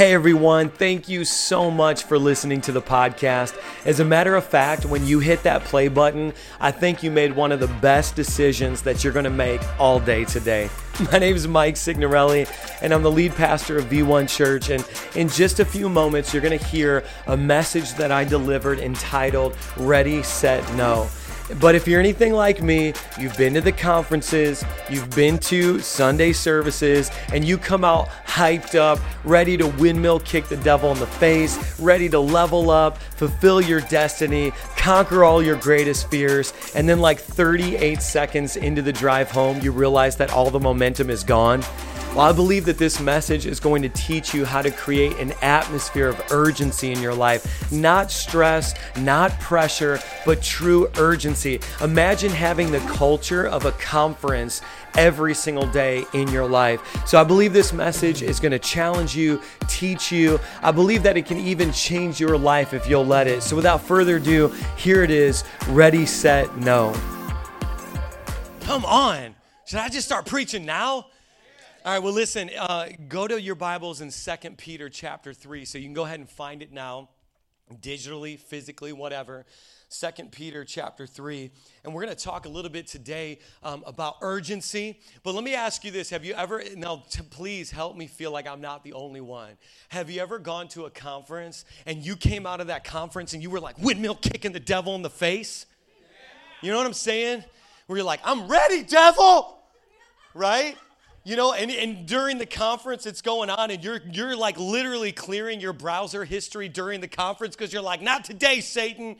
Hey everyone, thank you so much for listening to the podcast. As a matter of fact, when you hit that play button, I think you made one of the best decisions that you're gonna make all day today. My name is Mike Signorelli, and I'm the lead pastor of V1 Church. And in just a few moments, you're gonna hear a message that I delivered entitled Ready, Set, No. But if you're anything like me, you've been to the conferences, you've been to Sunday services, and you come out hyped up, ready to windmill kick the devil in the face, ready to level up, fulfill your destiny, conquer all your greatest fears, and then, like 38 seconds into the drive home, you realize that all the momentum is gone. Well, I believe that this message is going to teach you how to create an atmosphere of urgency in your life. Not stress, not pressure, but true urgency. Imagine having the culture of a conference every single day in your life. So I believe this message is going to challenge you, teach you. I believe that it can even change your life if you'll let it. So without further ado, here it is ready, set, no. Come on. Should I just start preaching now? All right, well, listen, uh, go to your Bibles in Second Peter chapter 3. So you can go ahead and find it now, digitally, physically, whatever. Second Peter chapter 3. And we're going to talk a little bit today um, about urgency. But let me ask you this Have you ever, now to please help me feel like I'm not the only one. Have you ever gone to a conference and you came out of that conference and you were like windmill kicking the devil in the face? You know what I'm saying? Where you're like, I'm ready, devil! Right? You know, and, and during the conference it's going on, and you're you're like literally clearing your browser history during the conference because you're like, not today, Satan.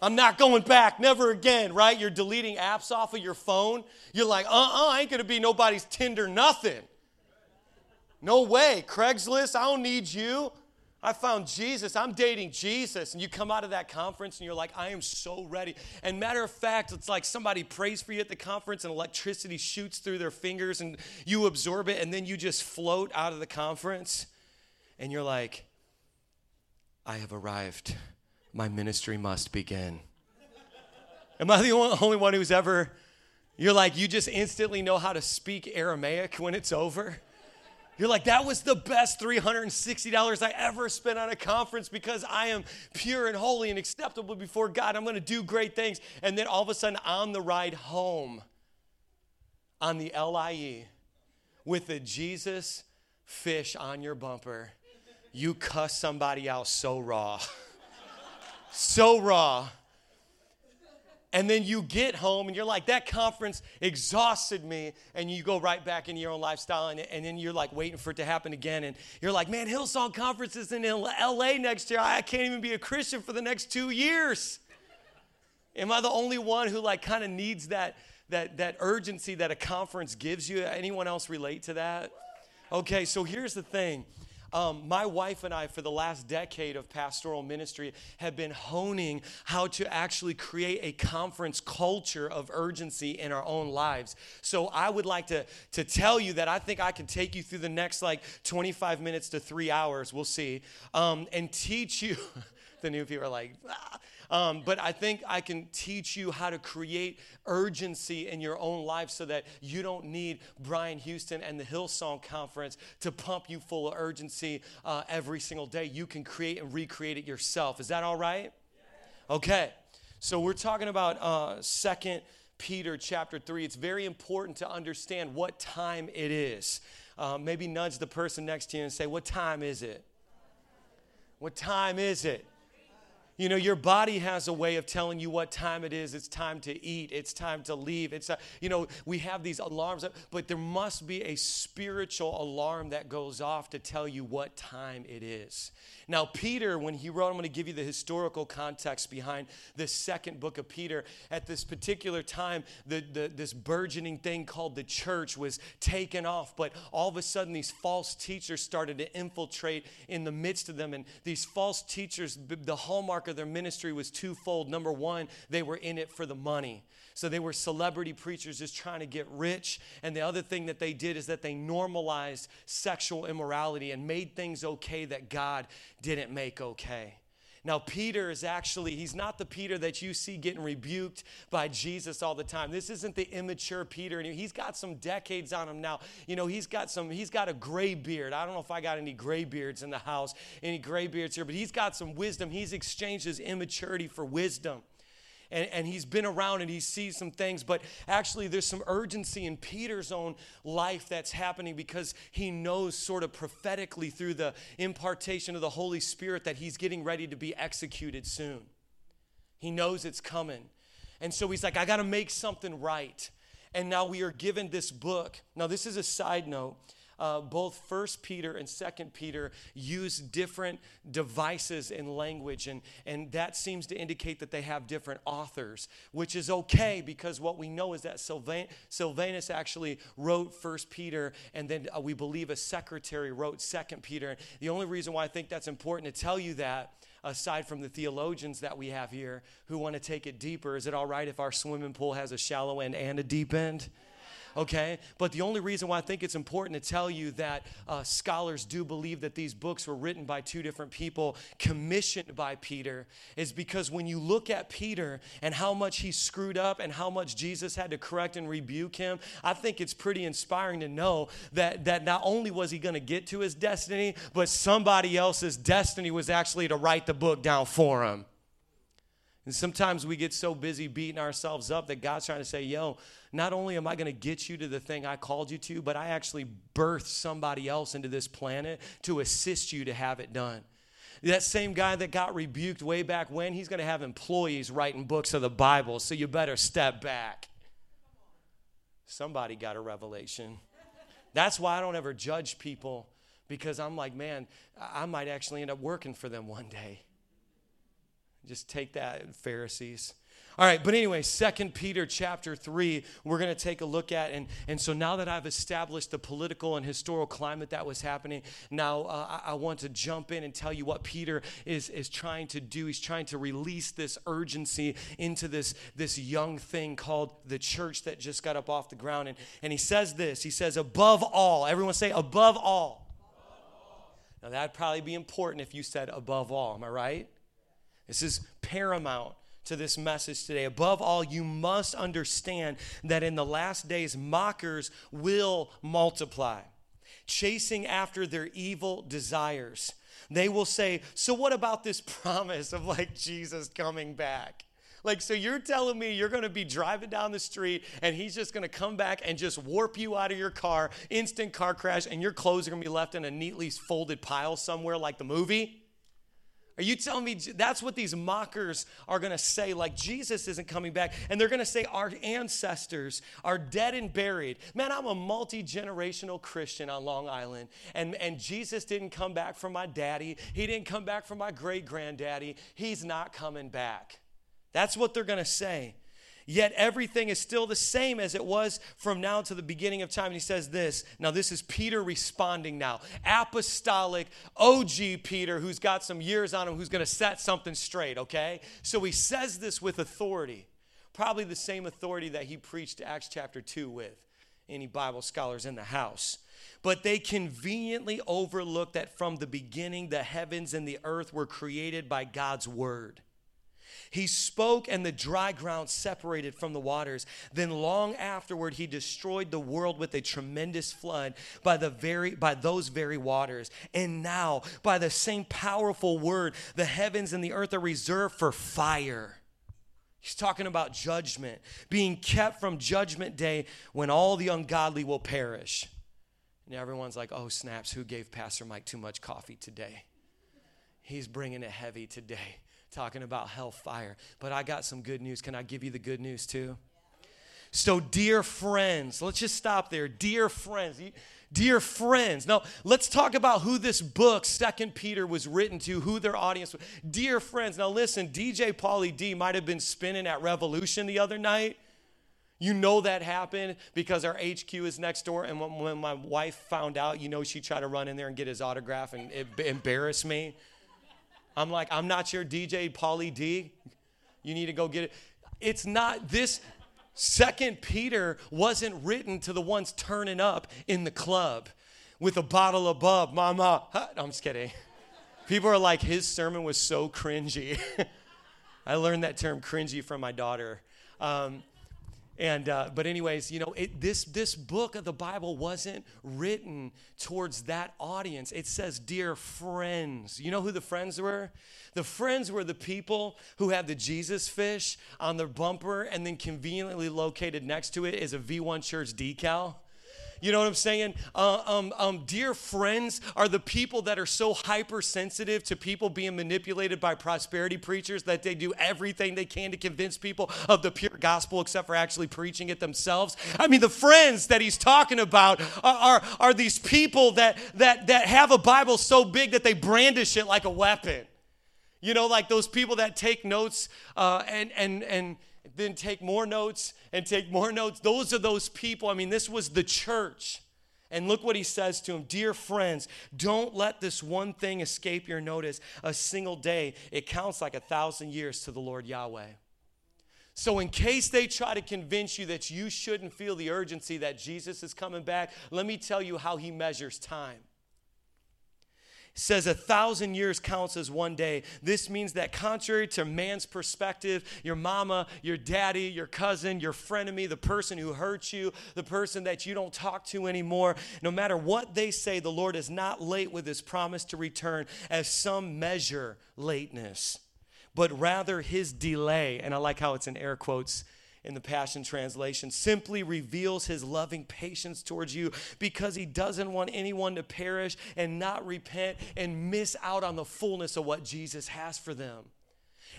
I'm not going back, never again, right? You're deleting apps off of your phone. You're like, uh-uh, I ain't gonna be nobody's Tinder nothing. No way. Craigslist, I don't need you. I found Jesus. I'm dating Jesus. And you come out of that conference and you're like, I am so ready. And matter of fact, it's like somebody prays for you at the conference and electricity shoots through their fingers and you absorb it and then you just float out of the conference and you're like, I have arrived. My ministry must begin. Am I the only one who's ever, you're like, you just instantly know how to speak Aramaic when it's over? You're like, that was the best $360 I ever spent on a conference because I am pure and holy and acceptable before God. I'm going to do great things. And then all of a sudden, on the ride home, on the LIE, with the Jesus fish on your bumper, you cuss somebody out so raw. so raw and then you get home and you're like, that conference exhausted me. And you go right back into your own lifestyle. And, and then you're like waiting for it to happen again. And you're like, man, Hillsong Conference is in LA next year. I can't even be a Christian for the next two years. Am I the only one who like kind of needs that, that, that urgency that a conference gives you? Anyone else relate to that? Okay, so here's the thing um, my wife and I, for the last decade of pastoral ministry, have been honing how to actually create a conference culture of urgency in our own lives. So I would like to, to tell you that I think I can take you through the next like 25 minutes to three hours, we'll see, um, and teach you. the new people are like, ah. Um, but I think I can teach you how to create urgency in your own life so that you don't need Brian Houston and the Hillsong Conference to pump you full of urgency uh, every single day. You can create and recreate it yourself. Is that all right? Okay. So we're talking about uh, Second Peter chapter 3. It's very important to understand what time it is. Uh, maybe nudge the person next to you and say, What time is it? What time is it? You know, your body has a way of telling you what time it is. It's time to eat. It's time to leave. It's, uh, you know, we have these alarms, but there must be a spiritual alarm that goes off to tell you what time it is. Now, Peter, when he wrote, I'm going to give you the historical context behind this second book of Peter. At this particular time, the, the, this burgeoning thing called the church was taken off, but all of a sudden, these false teachers started to infiltrate in the midst of them. And these false teachers, the hallmark of their ministry was twofold. Number one, they were in it for the money. So they were celebrity preachers just trying to get rich. And the other thing that they did is that they normalized sexual immorality and made things okay that God didn't make okay. Now, Peter is actually, he's not the Peter that you see getting rebuked by Jesus all the time. This isn't the immature Peter. He's got some decades on him now. You know, he's got some, he's got a gray beard. I don't know if I got any gray beards in the house, any gray beards here, but he's got some wisdom. He's exchanged his immaturity for wisdom and, and he's been around and he sees some things, but actually there's some urgency in Peter's own life that's happening because he knows sort of prophetically through the impartation of the Holy Spirit that he's getting ready to be executed soon. He knows it's coming. And so he's like, I got to make something right. And now we are given this book. Now, this is a side note uh, both First Peter and Second Peter use different devices and language, and, and that seems to indicate that they have different authors, which is okay because what we know is that Sylvan- Silvanus actually wrote First Peter, and then uh, we believe a secretary wrote Second Peter. And The only reason why I think that's important to tell you that aside from the theologians that we have here who want to take it deeper. Is it all right if our swimming pool has a shallow end and a deep end? Okay? But the only reason why I think it's important to tell you that uh, scholars do believe that these books were written by two different people, commissioned by Peter, is because when you look at Peter and how much he screwed up and how much Jesus had to correct and rebuke him, I think it's pretty inspiring to know that, that not only was he going to get to his destiny, but somebody else's destiny was actually to write the book down for him. And sometimes we get so busy beating ourselves up that God's trying to say, yo, not only am I going to get you to the thing I called you to, but I actually birthed somebody else into this planet to assist you to have it done. That same guy that got rebuked way back when, he's going to have employees writing books of the Bible, so you better step back. Somebody got a revelation. That's why I don't ever judge people because I'm like, man, I might actually end up working for them one day. Just take that, Pharisees. All right, but anyway, Second Peter chapter 3, we're going to take a look at. And, and so now that I've established the political and historical climate that was happening, now uh, I, I want to jump in and tell you what Peter is, is trying to do. He's trying to release this urgency into this, this young thing called the church that just got up off the ground. And, and he says this He says, above all, everyone say, above all. Now, that'd probably be important if you said above all. Am I right? This is paramount to this message today. Above all, you must understand that in the last days, mockers will multiply, chasing after their evil desires. They will say, So, what about this promise of like Jesus coming back? Like, so you're telling me you're to be driving down the street and he's just to come back and just warp you out of your car, instant car crash, and your clothes are to be left in a neatly folded pile somewhere like the movie? Are you telling me that's what these mockers are going to say? Like Jesus isn't coming back. And they're going to say our ancestors are dead and buried. Man, I'm a multi generational Christian on Long Island. And, and Jesus didn't come back from my daddy. He didn't come back from my great granddaddy. He's not coming back. That's what they're going to say. Yet everything is still the same as it was from now to the beginning of time. And he says this. Now, this is Peter responding now. Apostolic OG Peter, who's got some years on him, who's going to set something straight, okay? So he says this with authority, probably the same authority that he preached Acts chapter 2 with. Any Bible scholars in the house. But they conveniently overlook that from the beginning, the heavens and the earth were created by God's word he spoke, and the dry ground separated from the waters. Then, long afterward, he destroyed the world with a tremendous flood by, the very, by those very waters. And now, by the same powerful word, the heavens and the earth are reserved for fire. He's talking about judgment, being kept from judgment day when all the ungodly will perish. And everyone's like, oh, snaps, who gave Pastor Mike too much coffee today? He's bringing it heavy today talking about hellfire. But I got some good news. Can I give you the good news too? So, dear friends, let's just stop there. Dear friends, dear friends. Now, let's talk about who this book, Second Peter, was written to, who their audience was. Dear friends, now listen, DJ Pauly D might have been spinning at Revolution the other night. You know that happened because our HQ is next door. And when, when my wife found out, you know, she tried to run in there and get his autograph and it embarrassed me. I'm like, I'm not your DJ Pauly D. You need to go get it. It's not this. Second Peter wasn't written to the ones turning up in the club with a bottle of mama. I'm just kidding. People are like, his sermon was so cringy. I learned that term cringy from my daughter. Um, and uh, but anyways you know it, this this book of the bible wasn't written towards that audience. It says dear friends. You know who the friends were? The friends were the people who had the jesus fish on their bumper and then conveniently located next to it is a v1 church decal you know what I'm saying? Uh, um, um, dear friends are the people that are so hypersensitive to people being manipulated by prosperity preachers that they do everything they can to convince people of the pure gospel except for actually preaching it themselves. I mean, the friends that he's talking about are, are, are these people that, that, that have a Bible so big that they brandish it like a weapon. You know, like those people that take notes uh, and, and, and, then take more notes and take more notes. Those are those people. I mean, this was the church. And look what he says to him Dear friends, don't let this one thing escape your notice. A single day, it counts like a thousand years to the Lord Yahweh. So, in case they try to convince you that you shouldn't feel the urgency that Jesus is coming back, let me tell you how he measures time says a thousand years counts as one day. This means that, contrary to man's perspective, your mama, your daddy, your cousin, your frenemy, the person who hurt you, the person that you don't talk to anymore, no matter what they say, the Lord is not late with his promise to return as some measure lateness, but rather his delay. And I like how it's in air quotes in the Passion Translation, simply reveals his loving patience towards you because he doesn't want anyone to perish and not repent and miss out on the fullness of what Jesus has for them.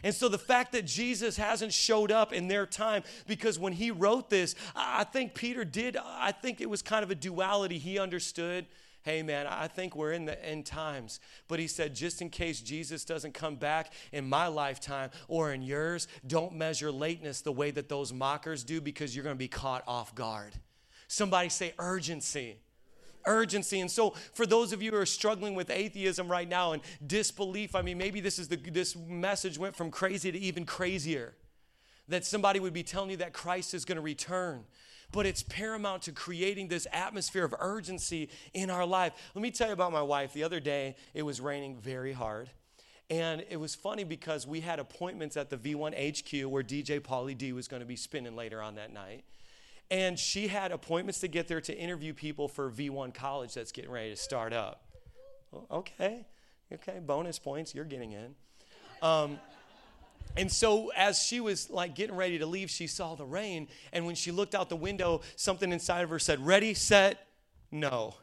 And so the fact that Jesus hasn't showed up in their time, because when he wrote this, I think Peter did, I think it was kind of a duality. He understood hey man, I think we're in the end times. But he said, just in case Jesus doesn't come back in my lifetime or in yours, don't measure lateness the way that those mockers do because you're going to be caught off guard. Somebody say urgency urgency. And so, for those of you who are struggling with atheism right now and disbelief, I mean, maybe this is the this message went from crazy to even crazier. That somebody would be telling you that Christ is going to return but it's paramount to creating this atmosphere of urgency in our life. Let me tell you about my wife. The other day, it was raining very hard. And it was funny because we had appointments at the V1 HQ where DJ Pauly D was going to be spinning later on that night. And she had appointments to get there to interview people for V1 college that's getting ready to start up. Okay, okay, bonus points, you're getting in. Um, and so, as she was like getting ready to leave, she saw the rain. And when she looked out the window, something inside of her said, Ready, set, no.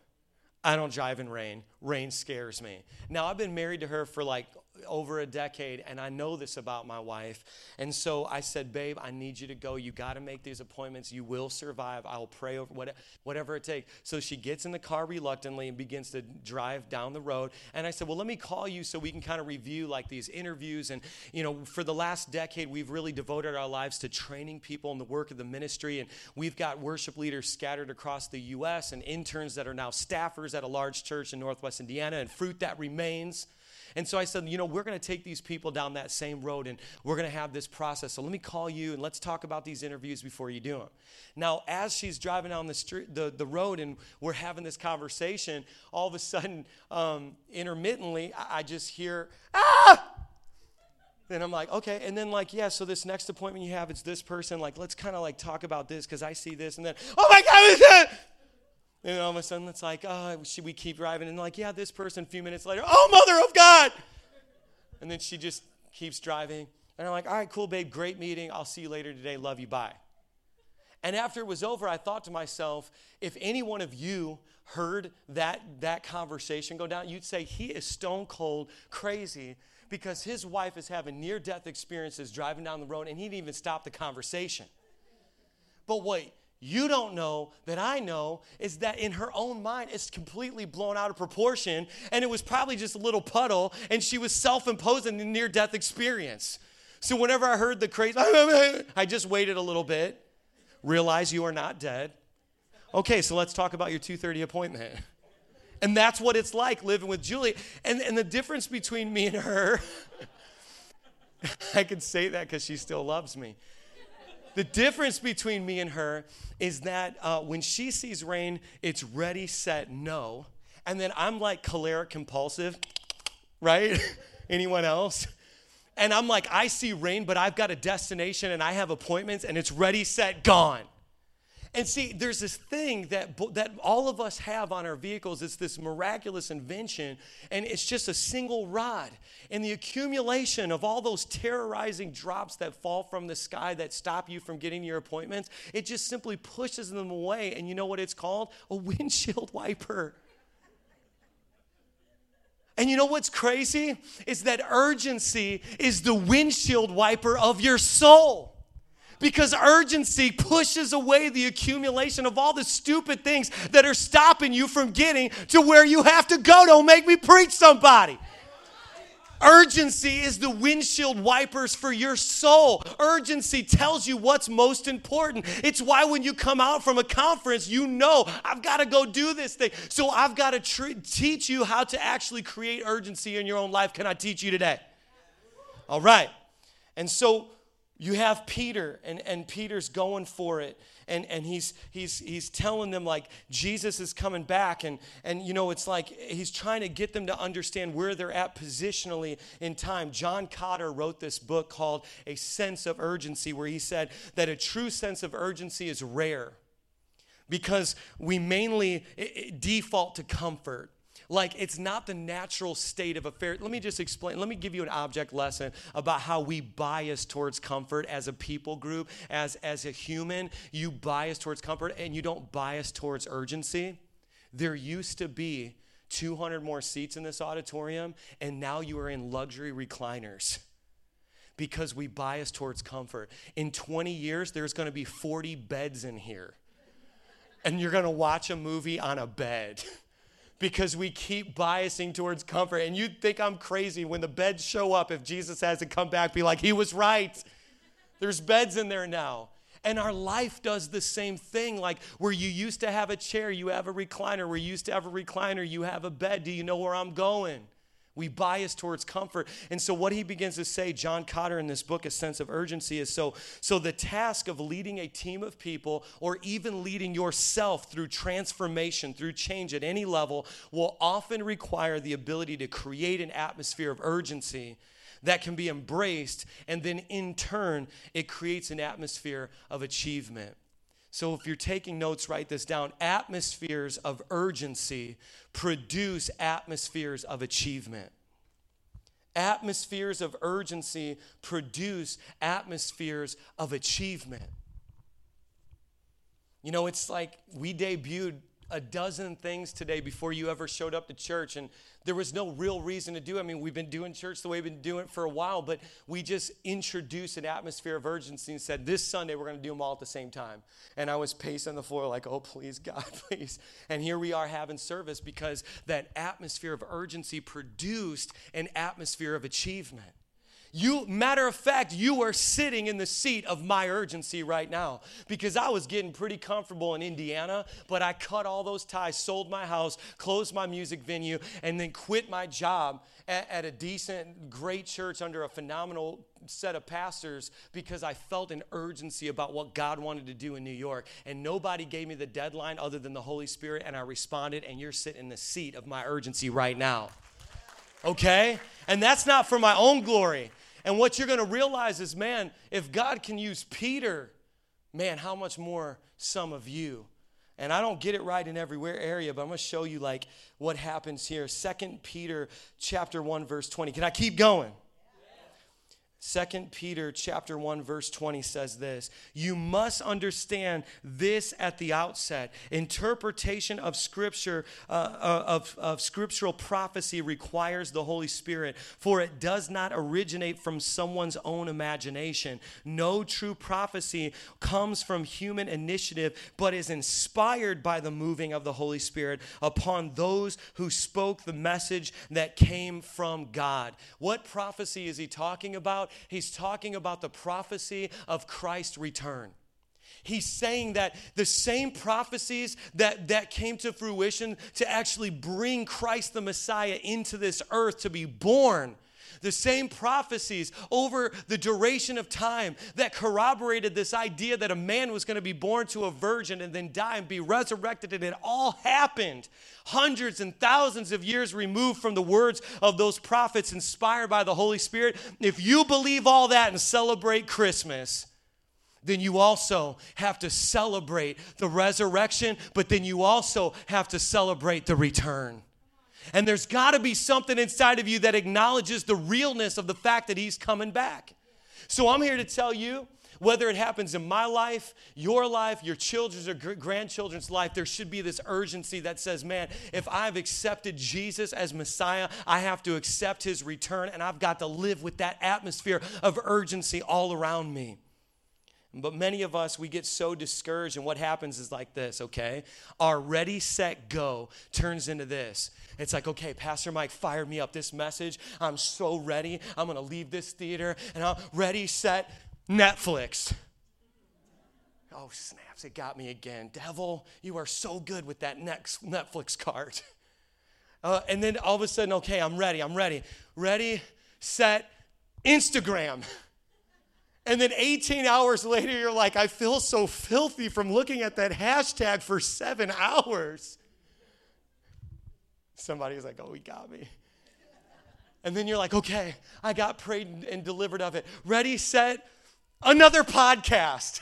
I don't drive in rain. Rain scares me. Now, I've been married to her for like over a decade, and I know this about my wife. And so I said, Babe, I need you to go. You got to make these appointments. You will survive. I'll pray over whatever, whatever it takes. So she gets in the car reluctantly and begins to drive down the road. And I said, Well, let me call you so we can kind of review like these interviews. And, you know, for the last decade, we've really devoted our lives to training people in the work of the ministry. And we've got worship leaders scattered across the U.S. and interns that are now staffers at a large church in Northwest Indiana and fruit that remains. And so I said, you know, we're going to take these people down that same road and we're going to have this process. So let me call you and let's talk about these interviews before you do them. Now, as she's driving down the street, the, the road, and we're having this conversation, all of a sudden, um, intermittently, I, I just hear, ah! Then I'm like, okay. And then, like, yeah, so this next appointment you have, it's this person. Like, let's kind of like talk about this because I see this. And then, oh my God, and all of a sudden, it's like, oh, should we keep driving? And like, yeah, this person, a few minutes later, oh, mother of God. And then she just keeps driving. And I'm like, all right, cool, babe, great meeting. I'll see you later today. Love you. Bye. And after it was over, I thought to myself, if any one of you heard that, that conversation go down, you'd say, he is stone cold crazy because his wife is having near death experiences driving down the road and he didn't even stop the conversation. But wait, you don't know that I know is that in her own mind, it's completely blown out of proportion. And it was probably just a little puddle, and she was self imposing the near death experience. So whenever I heard the crazy, I just waited a little bit, realize you are not dead. Okay, so let's talk about your 2:30 appointment. And that's what it's like living with Julie. And, and the difference between me and her, I can say that because she still loves me. The difference between me and her is that uh, when she sees rain, it's ready, set, no. And then I'm like choleric compulsive. right? Anyone else? And I'm like, I see rain, but I've got a destination and I have appointments and it's ready, set, gone. And see, there's this thing that, that all of us have on our vehicles. It's this miraculous invention, and it's just a single rod. And the accumulation of all those terrorizing drops that fall from the sky that stop you from getting your appointments, it just simply pushes them away. And you know what it's called? A windshield wiper. And you know what's crazy? Is that urgency is the windshield wiper of your soul because urgency pushes away the accumulation of all the stupid things that are stopping you from getting to where you have to go. Don't make me preach somebody. Urgency is the windshield wipers for your soul. Urgency tells you what's most important. It's why when you come out from a conference, you know, I've got to go do this thing. So I've got to teach you how to actually create urgency in your own life. Can I teach you today? All right. And so you have Peter, and, and Peter's going for it. And, and he's, he's, he's telling them, like, Jesus is coming back. And, and, you know, it's like he's trying to get them to understand where they're at positionally in time. John Kotter wrote this book called A Sense of Urgency, where he said that a true sense of urgency is rare because we mainly default to comfort. Like it's not the natural state of affairs. Let me just explain. Let me give you an object lesson about how we bias towards comfort as a people group, as, as a human. You bias towards comfort and you don't bias towards urgency. There used to be 200 more seats in this auditorium, and now you are in luxury recliners because we bias towards comfort. In 20 years, there's going to be 40 beds in here, and you're going to watch a movie on a bed. because we keep biasing towards comfort. And you'd think I'm crazy when the beds show up if Jesus has to come back, be like, he was right. There's beds in there now. And our life does the same thing. Like where you used to have a chair, you have a recliner. Where you used to have a recliner, you have a bed. Do you know where I'm going? We bias towards comfort. And so what he begins to say, John Kotter in this book, A Sense of Urgency, is so so the task of leading a team of people or even leading yourself through transformation, through change at any level, will often require the ability to create an atmosphere of urgency that can be embraced, and then in turn, it creates an atmosphere of achievement. So if you're taking notes, write this down. Atmospheres of urgency produce atmospheres of achievement. Atmospheres of urgency produce atmospheres of achievement. You know, it's like we debuted a dozen things today before you ever showed up to church. And there was no real reason to do it. I mean, we've been doing church the way we've been doing it for a while, but we just introduced an atmosphere of urgency and said, this Sunday we're going to do them all at the same time. And I was pacing the floor like, oh, please, God, please. And here we are having service because that atmosphere of urgency produced an atmosphere of achievement. You, matter of fact, you are sitting in the seat of my urgency right now because I was getting pretty comfortable in Indiana, but I cut all those ties, sold my house, closed my music venue, and then quit my job at, at a decent, great church under a phenomenal set of pastors because I felt an urgency about what God wanted to do in New York. And nobody gave me the deadline other than the Holy Spirit, and I responded, and you're sitting in the seat of my urgency right now. Okay? And that's not for my own glory. And what you're going to realize is, man, if God can use Peter, man, how much more some of you? And I don't get it right in every area, but I'm going to show you like what happens here. Second Peter chapter 1 verse 20. Can I keep going? Second Peter chapter 1 verse 20 says this, you must understand this at the outset. Interpretation of scripture uh, uh, of, of scriptural prophecy requires the Holy Spirit, for it does not originate from someone's own imagination. No true prophecy comes from human initiative, but is inspired by the moving of the Holy Spirit upon those who spoke the message that came from God. What prophecy is he talking about? He's talking about the prophecy of Christ's return. He's saying that the same prophecies that, that came to fruition to actually bring Christ the Messiah into this earth to be born The same prophecies over the duration of time that corroborated this idea that a man was going to be born to a virgin and then die and be resurrected, and it all happened hundreds and thousands of years removed from the words of those prophets inspired by the Holy Spirit. If you believe all that and celebrate Christmas, then you also have to celebrate the resurrection, but then you also have to celebrate the return. And there's got to be something inside of you that acknowledges the realness of the fact that He's coming back. So I'm here to tell you whether it happens in my life, your life, your children's or grandchildren's life, there should be this urgency that says, man, if I've accepted Jesus as Messiah, I have to accept his return, and I've got to live with that atmosphere of urgency all around me. But many of us, we get so discouraged, and what happens is like this, okay? Our ready, set, go turns into this. It's like, okay, Pastor Mike fired me up this message. I'm so ready. I'm gonna leave this theater, and I'm ready, set, Netflix. Oh, snaps, it got me again. Devil, you are so good with that next Netflix card. Uh, and then all of a sudden, okay, I'm ready, I'm ready. Ready, set, Instagram. And then 18 hours later, you're like, I feel so filthy from looking at that hashtag for seven hours. Somebody's like, oh, he got me. And then you're like, okay, I got prayed and delivered of it. Ready, set, another podcast.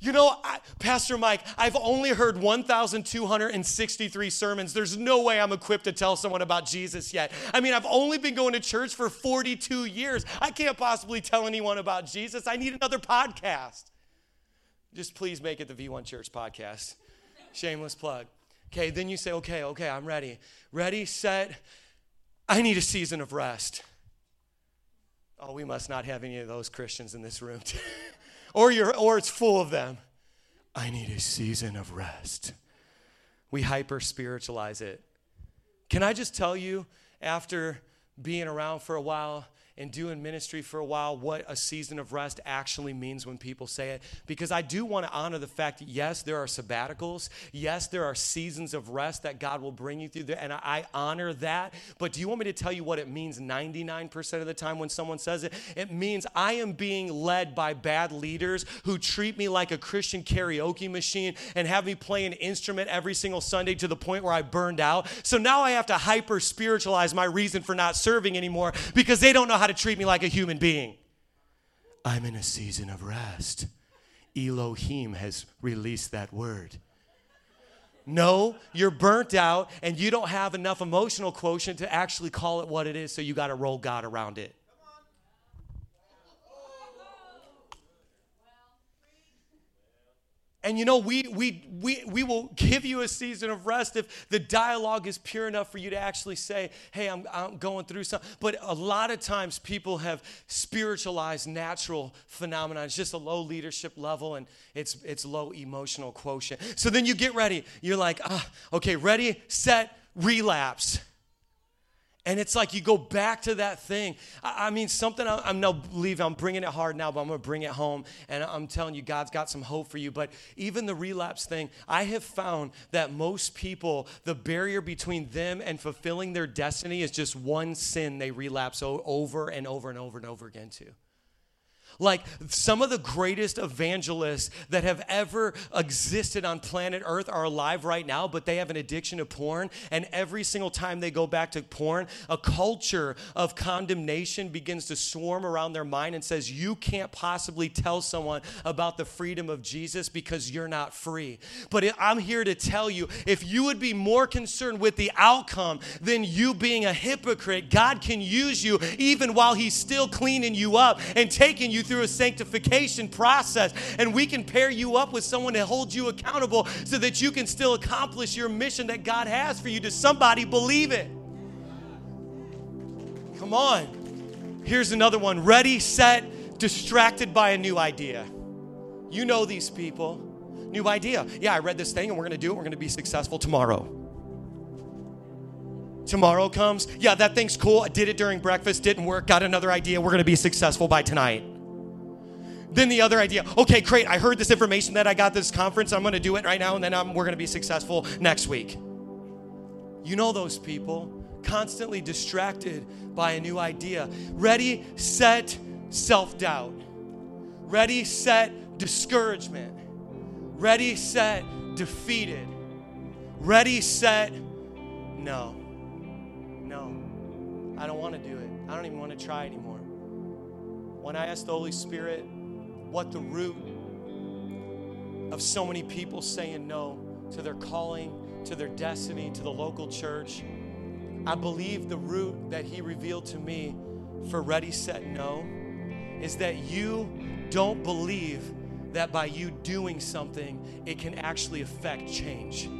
You know, I, Pastor Mike, I've only heard 1,263 sermons. There's no way I'm equipped to tell someone about Jesus yet. I mean, I've only been going to church for 42 years. I can't possibly tell anyone about Jesus. I need another podcast. Just please make it the V1 Church podcast. Shameless plug. Okay, then you say, okay, okay, I'm ready. Ready, set. I need a season of rest. Oh, we must not have any of those Christians in this room. or, you're, or it's full of them. I need a season of rest. We hyper spiritualize it. Can I just tell you, after being around for a while, and doing ministry for a while what a season of rest actually means when people say it. Because I do want to honor the fact that, yes, there are sabbaticals. Yes, there are seasons of rest that God will bring you through. There, and I honor that. But do you want me to tell you what it means 99% of the time when someone says it? It means I am being led by bad leaders who treat me like a Christian karaoke machine and have me play an instrument every single Sunday to the point where I burned out. So now I have to hyper spiritualize my reason for not serving anymore because they don't know how how to treat me like a human being. I'm in a season of rest. Elohim has released that word. No, you're burnt out and you don't have enough emotional quotient to actually call it what it is, so you got to roll God around it. And you know, we, we, we, we will give you a season of rest if the dialogue is pure enough for you to actually say, hey, I'm, I'm going through something. But a lot of times people have spiritualized natural phenomena. It's just a low leadership level and it's, it's low emotional quotient. So then you get ready. You're like, ah, okay, ready, set, relapse. And it's like you go back to that thing. I, mean, something I, am no believe I'm bringing it hard now, but I'm to bring it home. And I'm telling you, God's got some hope for you. But even the relapse thing, I have found that most people, the barrier between them and fulfilling their destiny is just one sin they relapse over and over and over and over again to. Like some of the greatest evangelists that have ever existed on planet Earth are alive right now, but they have an addiction to porn. And every single time they go back to porn, a culture of condemnation begins to swarm around their mind and says, You can't possibly tell someone about the freedom of Jesus because you're not free. But I'm here to tell you if you would be more concerned with the outcome than you being a hypocrite, God can use you even while He's still cleaning you up and taking you through a sanctification process. And we can pair you up with someone to hold you accountable so that you can still accomplish your mission that God has for you. Does somebody believe it? Come on. Here's another one ready, set, distracted by a new idea. You know these people. New idea. Yeah, I read this thing and we're going to do it. We're going to be successful tomorrow. Tomorrow comes. Yeah, that thing's cool. I did it during breakfast, didn't work. Got another idea. We're going to be successful by tonight. Then the other idea, okay, great, I heard this information that I got this conference, I'm gonna do it right now, and then I'm, we're gonna be successful next week. You know those people. constantly distracted by a new idea. Ready, set, self doubt. Ready, set, discouragement. Ready, set, defeated. Ready, set, no. No. I don't want to do it. I don't even want to try anymore. When I asked the Holy Spirit what the root of so many people saying no to their calling, to their destiny, to the local church, I believe the root that He revealed to me for Ready, Set, No is that you don't believe that by you doing something, it can actually affect change.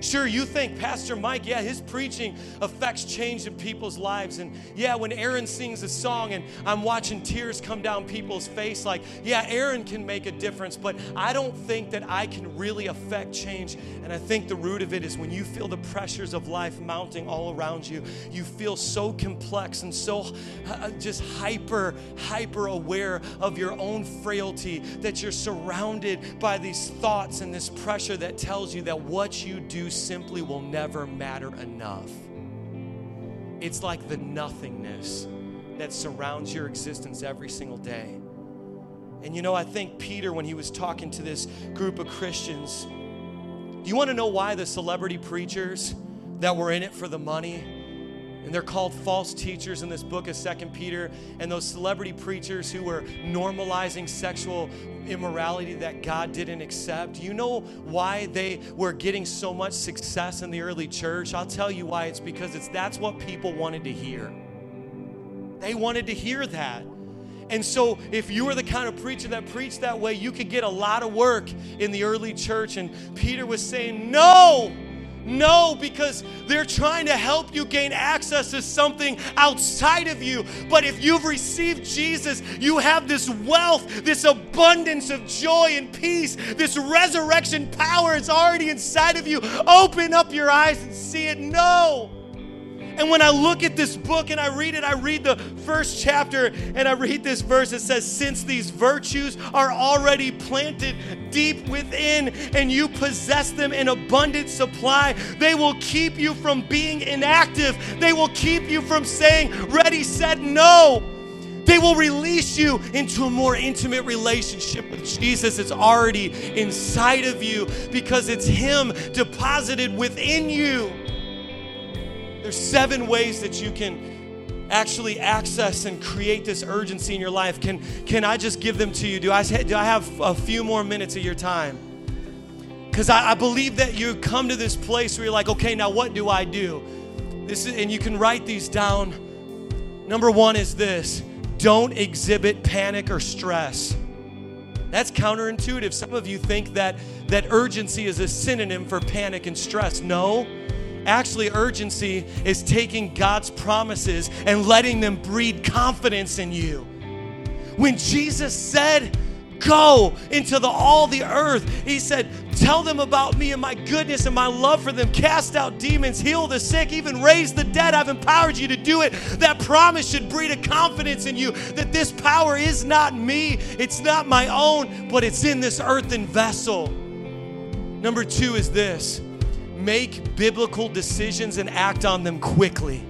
Sure, you think Pastor Mike, yeah, his preaching affects change in people's lives. And yeah, when Aaron sings a song and I'm watching tears come down people's face, like, yeah, Aaron can make a difference, but I don't think that I can really affect change. And I think the root of it is when you feel the pressures of life mounting all around you, you feel so complex and so uh, just hyper, hyper aware of your own frailty that you're surrounded by these thoughts and this pressure that tells you that what you do simply will never matter enough. It's like the nothingness that surrounds your existence every single day. And you know, I think Peter, when he was talking to this group of Christians, do you want to know why the celebrity preachers that were in it for the money and they're called false teachers in this book of Second Peter. And those celebrity preachers who were normalizing sexual immorality that God didn't accept. You know why they were getting so much success in the early church? I'll tell you why. It's because it's that's what people wanted to hear. They wanted to hear that. And so, if you were the kind of preacher that preached that way, you could get a lot of work in the early church. And Peter was saying, No, no, because they're trying to help you gain access to something outside of you. But if you've received Jesus, you have this wealth, this abundance of joy and peace, this resurrection power is already inside of you. Open up your eyes and see it. No. And when I look at this book and I read it, I read the first chapter and I read this verse. It says, Since these virtues are already planted deep within and you possess them in abundant supply, they will keep you from being inactive. They will keep you from saying, Ready, set, no. They will release you into a more intimate relationship with Jesus. It's already inside of you because it's Him deposited within you. There's seven ways that you can actually access and create this urgency in your life. Can, can I just give them to you? Do I, do I have a few more minutes of your time? Because I, I believe that you come to this place where you're like, okay, now what do I do? This is, and you can write these down. Number one is this don't exhibit panic or stress. That's counterintuitive. Some of you think that, that urgency is a synonym for panic and stress. No, Actually, urgency is taking God's promises and letting them breed confidence in you. When Jesus said, Go into the, all the earth, He said, Tell them about me and my goodness and my love for them. Cast out demons, heal the sick, even raise the dead. I've empowered you to do it. That promise should breed a confidence in you that this power is not me, it's not my own, but it's in this earthen vessel. Number two is this make biblical decisions and act on them quickly.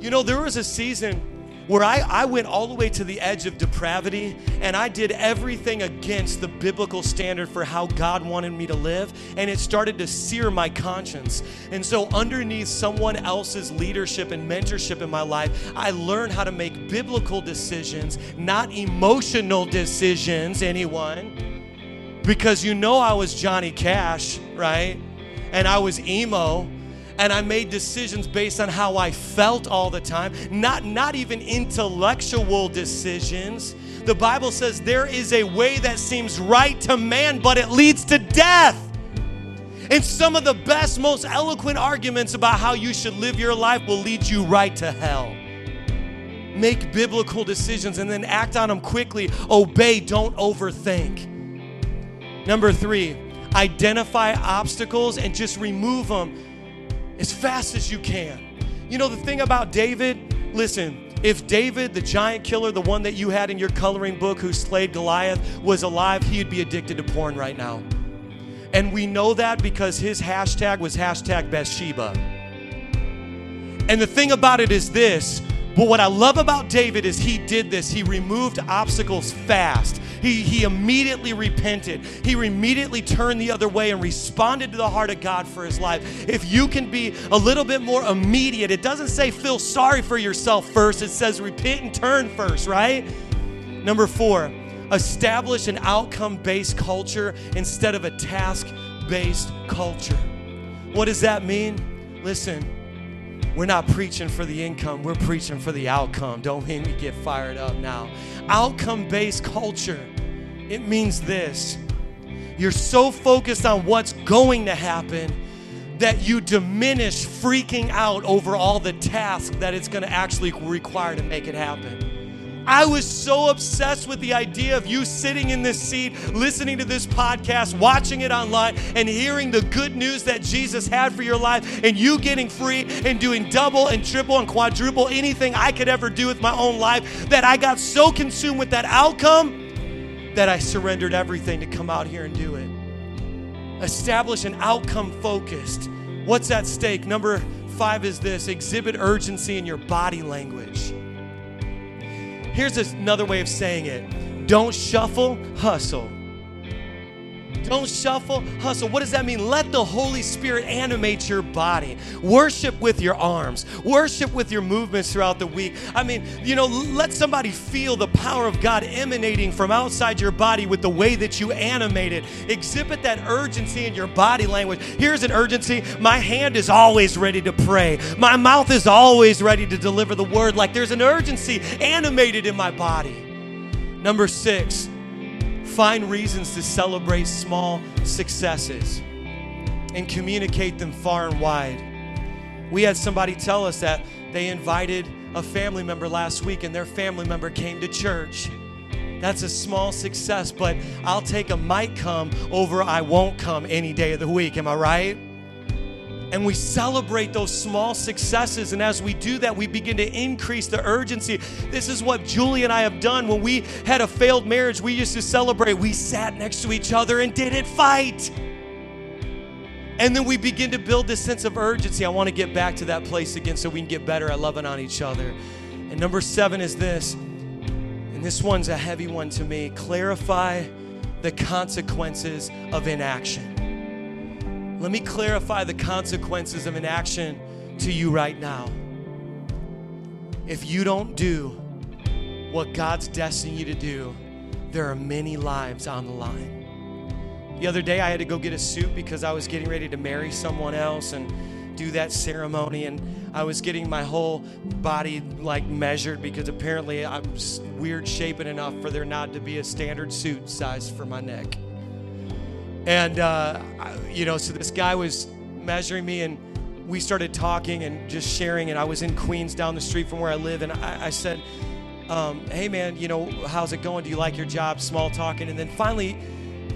You know, there was a season where I, I went all the way to the edge of depravity and I did everything against the biblical standard for how God wanted me to live, and it started to sear my conscience. And so, underneath someone else's leadership and mentorship in my life, I learned how to make biblical decisions, not emotional decisions, anyone. Because you know I was Johnny Cash, right? And I was emo and I made decisions based on how I felt all the time, not, not even intellectual decisions. The Bible says there is a way that seems right to man, but it leads to death. And some of the best, most eloquent arguments about how you should live your life will lead you right to hell. Make biblical decisions and then act on them quickly. Obey, don't overthink. Number three, identify obstacles and just remove them as fast as you can. You know, the thing about David, listen, if David, the giant killer, the one that you had in your coloring book who slayed Goliath, was alive, he'd be addicted to porn right now. And we know that because his hashtag was hashtag Bathsheba. And the thing about it is this but what I love about David is he did this. He removed obstacles fast. He, he immediately repented. He immediately turned the other way and responded to the heart of God for his life. If you can be a little bit more immediate, it doesn't say feel sorry for yourself first, it says repent and turn first, right? Number four, establish an outcome based culture instead of a task based culture. What does that mean? Listen, we're not preaching for the income, we're preaching for the outcome. Don't make me get fired up now. Outcome based culture, it means this you're so focused on what's going to happen that you diminish freaking out over all the tasks that it's going to actually require to make it happen. I was so obsessed with the idea of you sitting in this seat, listening to this podcast, watching it online, and hearing the good news that Jesus had for your life, and you getting free and doing double and triple and quadruple anything I could ever do with my own life that I got so consumed with that outcome that I surrendered everything to come out here and do it. Establish an outcome focused. What's at stake? Number five is this exhibit urgency in your body language. Here's another way of saying it don't shuffle, hustle. Don't shuffle, hustle. What does that mean? Let the Holy Spirit animate your body. Worship with your arms, worship with your movements throughout the week. I mean, you know, let somebody feel the power of God emanating from outside your body with the way that you animate it. Exhibit that urgency in your body language. Here's an urgency my hand is always ready to pray, my mouth is always ready to deliver the word. Like there's an urgency animated in my body. Number six, find reasons to celebrate small successes and communicate them far and wide. We had somebody tell us that they invited a family member last week and their family member came to church. That's a small success, but I'll take a might come over I won't come any day of the week. Am I right? And we celebrate those small successes. And as we do that, we begin to increase the urgency. This is what Julie and I have done. When we had a failed marriage, we used to celebrate. We sat next to each other and didn't fight. And then we begin to build this sense of urgency. I want to get back to that place again so we can get better at loving on each other. And number seven is this, and this one's a heavy one to me clarify the consequences of inaction. Let me clarify the consequences of inaction to you right now. If you don't do what God's destined you to do, there are many lives on the line. The other day, I had to go get a suit because I was getting ready to marry someone else and do that ceremony, and I was getting my whole body like measured because apparently I'm weird shaping enough for there not to be a standard suit size for my neck. And, uh, you know, so this guy was measuring me and we started talking and just sharing. And I was in Queens down the street from where I live. And I, I said, um, hey, man, you know, how's it going? Do you like your job? Small talking. And then finally,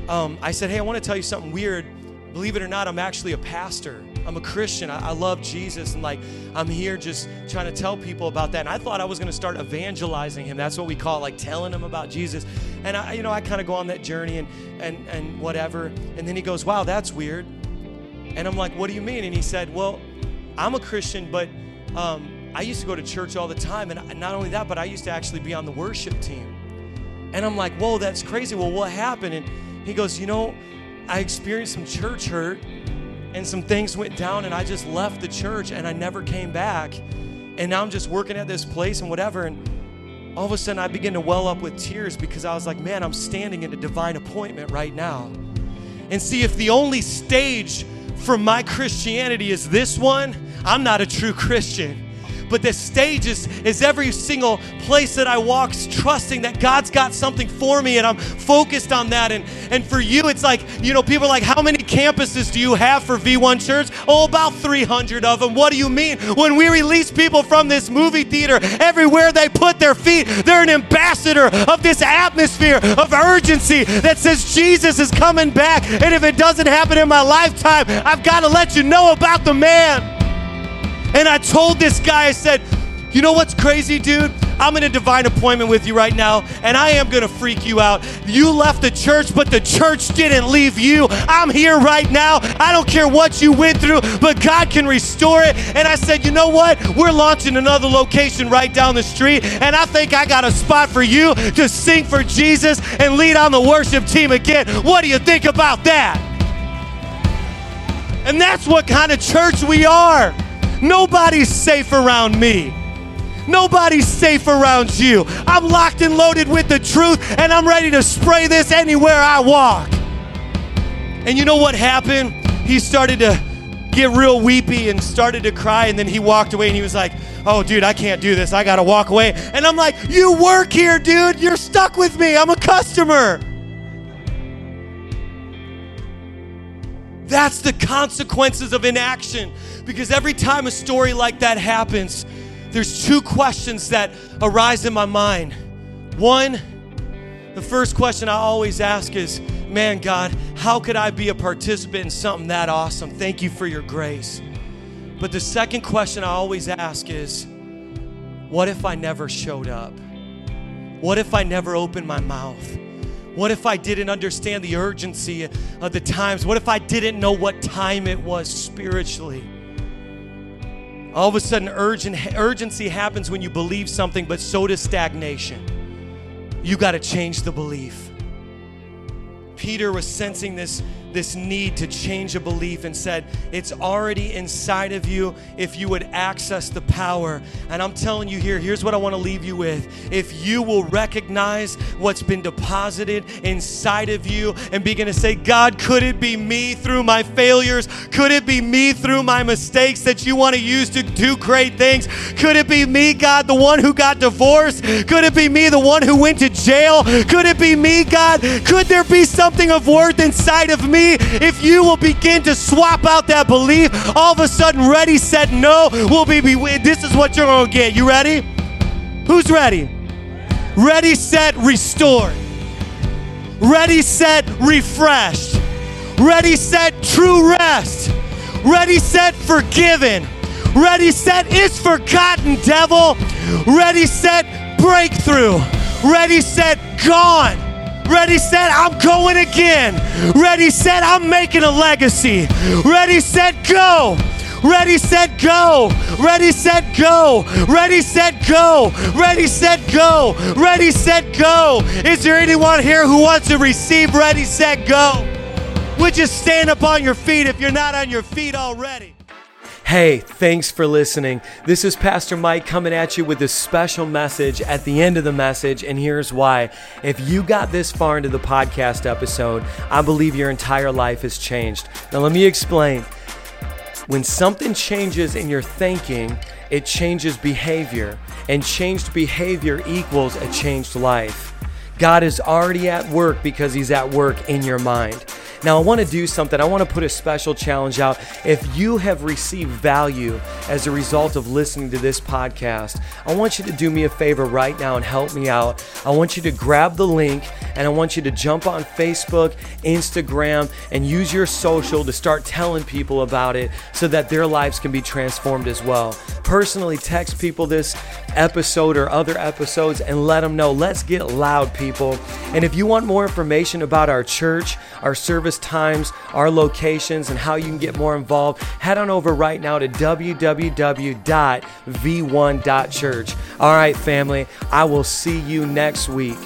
um, I said, hey, I want to tell you something weird. Believe it or not, I'm actually a pastor. I'm a Christian. I, I, love Jesus. And like, I'm here just trying to tell people about that. And I thought I was going to start evangelizing him. That's what we call it, like telling him about Jesus. And I, you know, I kind of go on that journey and, and, and whatever. And then he goes, wow, that's weird. And I'm like, what do you mean? And he said, well, I'm a Christian, but um, I used to go to church all the time. And not only that, but I used to actually be on the worship team. And I'm like, whoa, that's crazy. Well, what happened? And he goes, you know, I experienced some church hurt and some things went down and I just left the church and I never came back. And now I'm just working at this place and whatever. And all of a sudden I begin to well up with tears because I was like, man, I'm standing in a divine appointment right now. And see, if the only stage for my Christianity is this one, I'm not a true Christian but the stage is, is every single place that I walk, trusting that God's got something for me and I'm focused on that. And, and for you, it's like, you know, people are like, how many campuses do you have for V1 Church? Oh, about 300 of them. What do you mean? When we release people from this movie theater, everywhere they put their feet, they're an ambassador of this atmosphere of urgency that says Jesus is coming back. And if it doesn't happen in my lifetime, I've got to let you know about the man. And I told this guy, I said, You know what's crazy, dude? I'm in a divine appointment with you right now, and I am gonna freak you out. You left the church, but the church didn't leave you. I'm here right now. I don't care what you went through, but God can restore it. And I said, you know what? We're launching another location right down the street, and I think I got a spot for you to sing for Jesus and lead on the worship team again. What do you think about that? And that's what kind of church we are. Nobody's safe around me. Nobody's safe around you. I'm locked and loaded with the truth, and I'm ready to spray this anywhere I walk. And you know what happened? He started to get real weepy and started to cry, and then he walked away and he was like, Oh, dude, I can't do this. I got to walk away. And I'm like, You work here, dude. You're stuck with me. I'm a customer. That's the consequences of inaction. Because every time a story like that happens, there's two questions that arise in my mind. One, the first question I always ask is, Man, God, how could I be a participant in something that awesome? Thank you for your grace. But the second question I always ask is, What if I never showed up? What if I never opened my mouth? What if I didn't understand the urgency of the times? What if I didn't know what time it was spiritually? All of a sudden, urgent, urgency happens when you believe something, but so does stagnation. You got to change the belief. Peter was sensing this this need to change a belief and said, It's already inside of you if you would access the power. And I'm telling you here, here's what I want to leave you with. If you will recognize what's been deposited inside of you and begin to say, God, could it be me through my failures? Could it be me through my mistakes that you want to use to do great things? Could it be me, God, the one who got divorced? Could it be me, the one who went to jail? Could it be me, God? Could there be something of worth inside of me? If you will begin to swap out that belief, all of a sudden, ready, set, no, will be, be this is what you're going to get. You ready? Who's ready? Ready, set, restored. Ready, set, refreshed. Ready, set, true rest. Ready, set, forgiven. Ready, set, is forgotten, devil. Ready, set, breakthrough. Ready, set, gone. Ready, set, I'm going again. Ready, set, I'm making a legacy. Ready, set, go. Ready, set, go. Ready, set, go. Ready, set, go. Ready, set, go. Ready, set, go. Is there anyone here who wants to receive ready, set, go? Would you stand up on your feet if you're not on your feet already? Hey, thanks for listening. This is Pastor Mike coming at you with a special message at the end of the message, and here's why. If you got this far into the podcast episode, I believe your entire life has changed. Now, let me explain. When something changes in your thinking, it changes behavior, and changed behavior equals a changed life. God is already at work because He's at work in your mind. Now, I want to do something. I want to put a special challenge out. If you have received value as a result of listening to this podcast, I want you to do me a favor right now and help me out. I want you to grab the link and I want you to jump on Facebook, Instagram, and use your social to start telling people about it so that their lives can be transformed as well. Personally, text people this episode or other episodes and let them know. Let's get loud, people. And if you want more information about our church, our service, service times, our locations, and how you can get more involved, head on over right now to www.v1.church. All right, family, I will see you next week.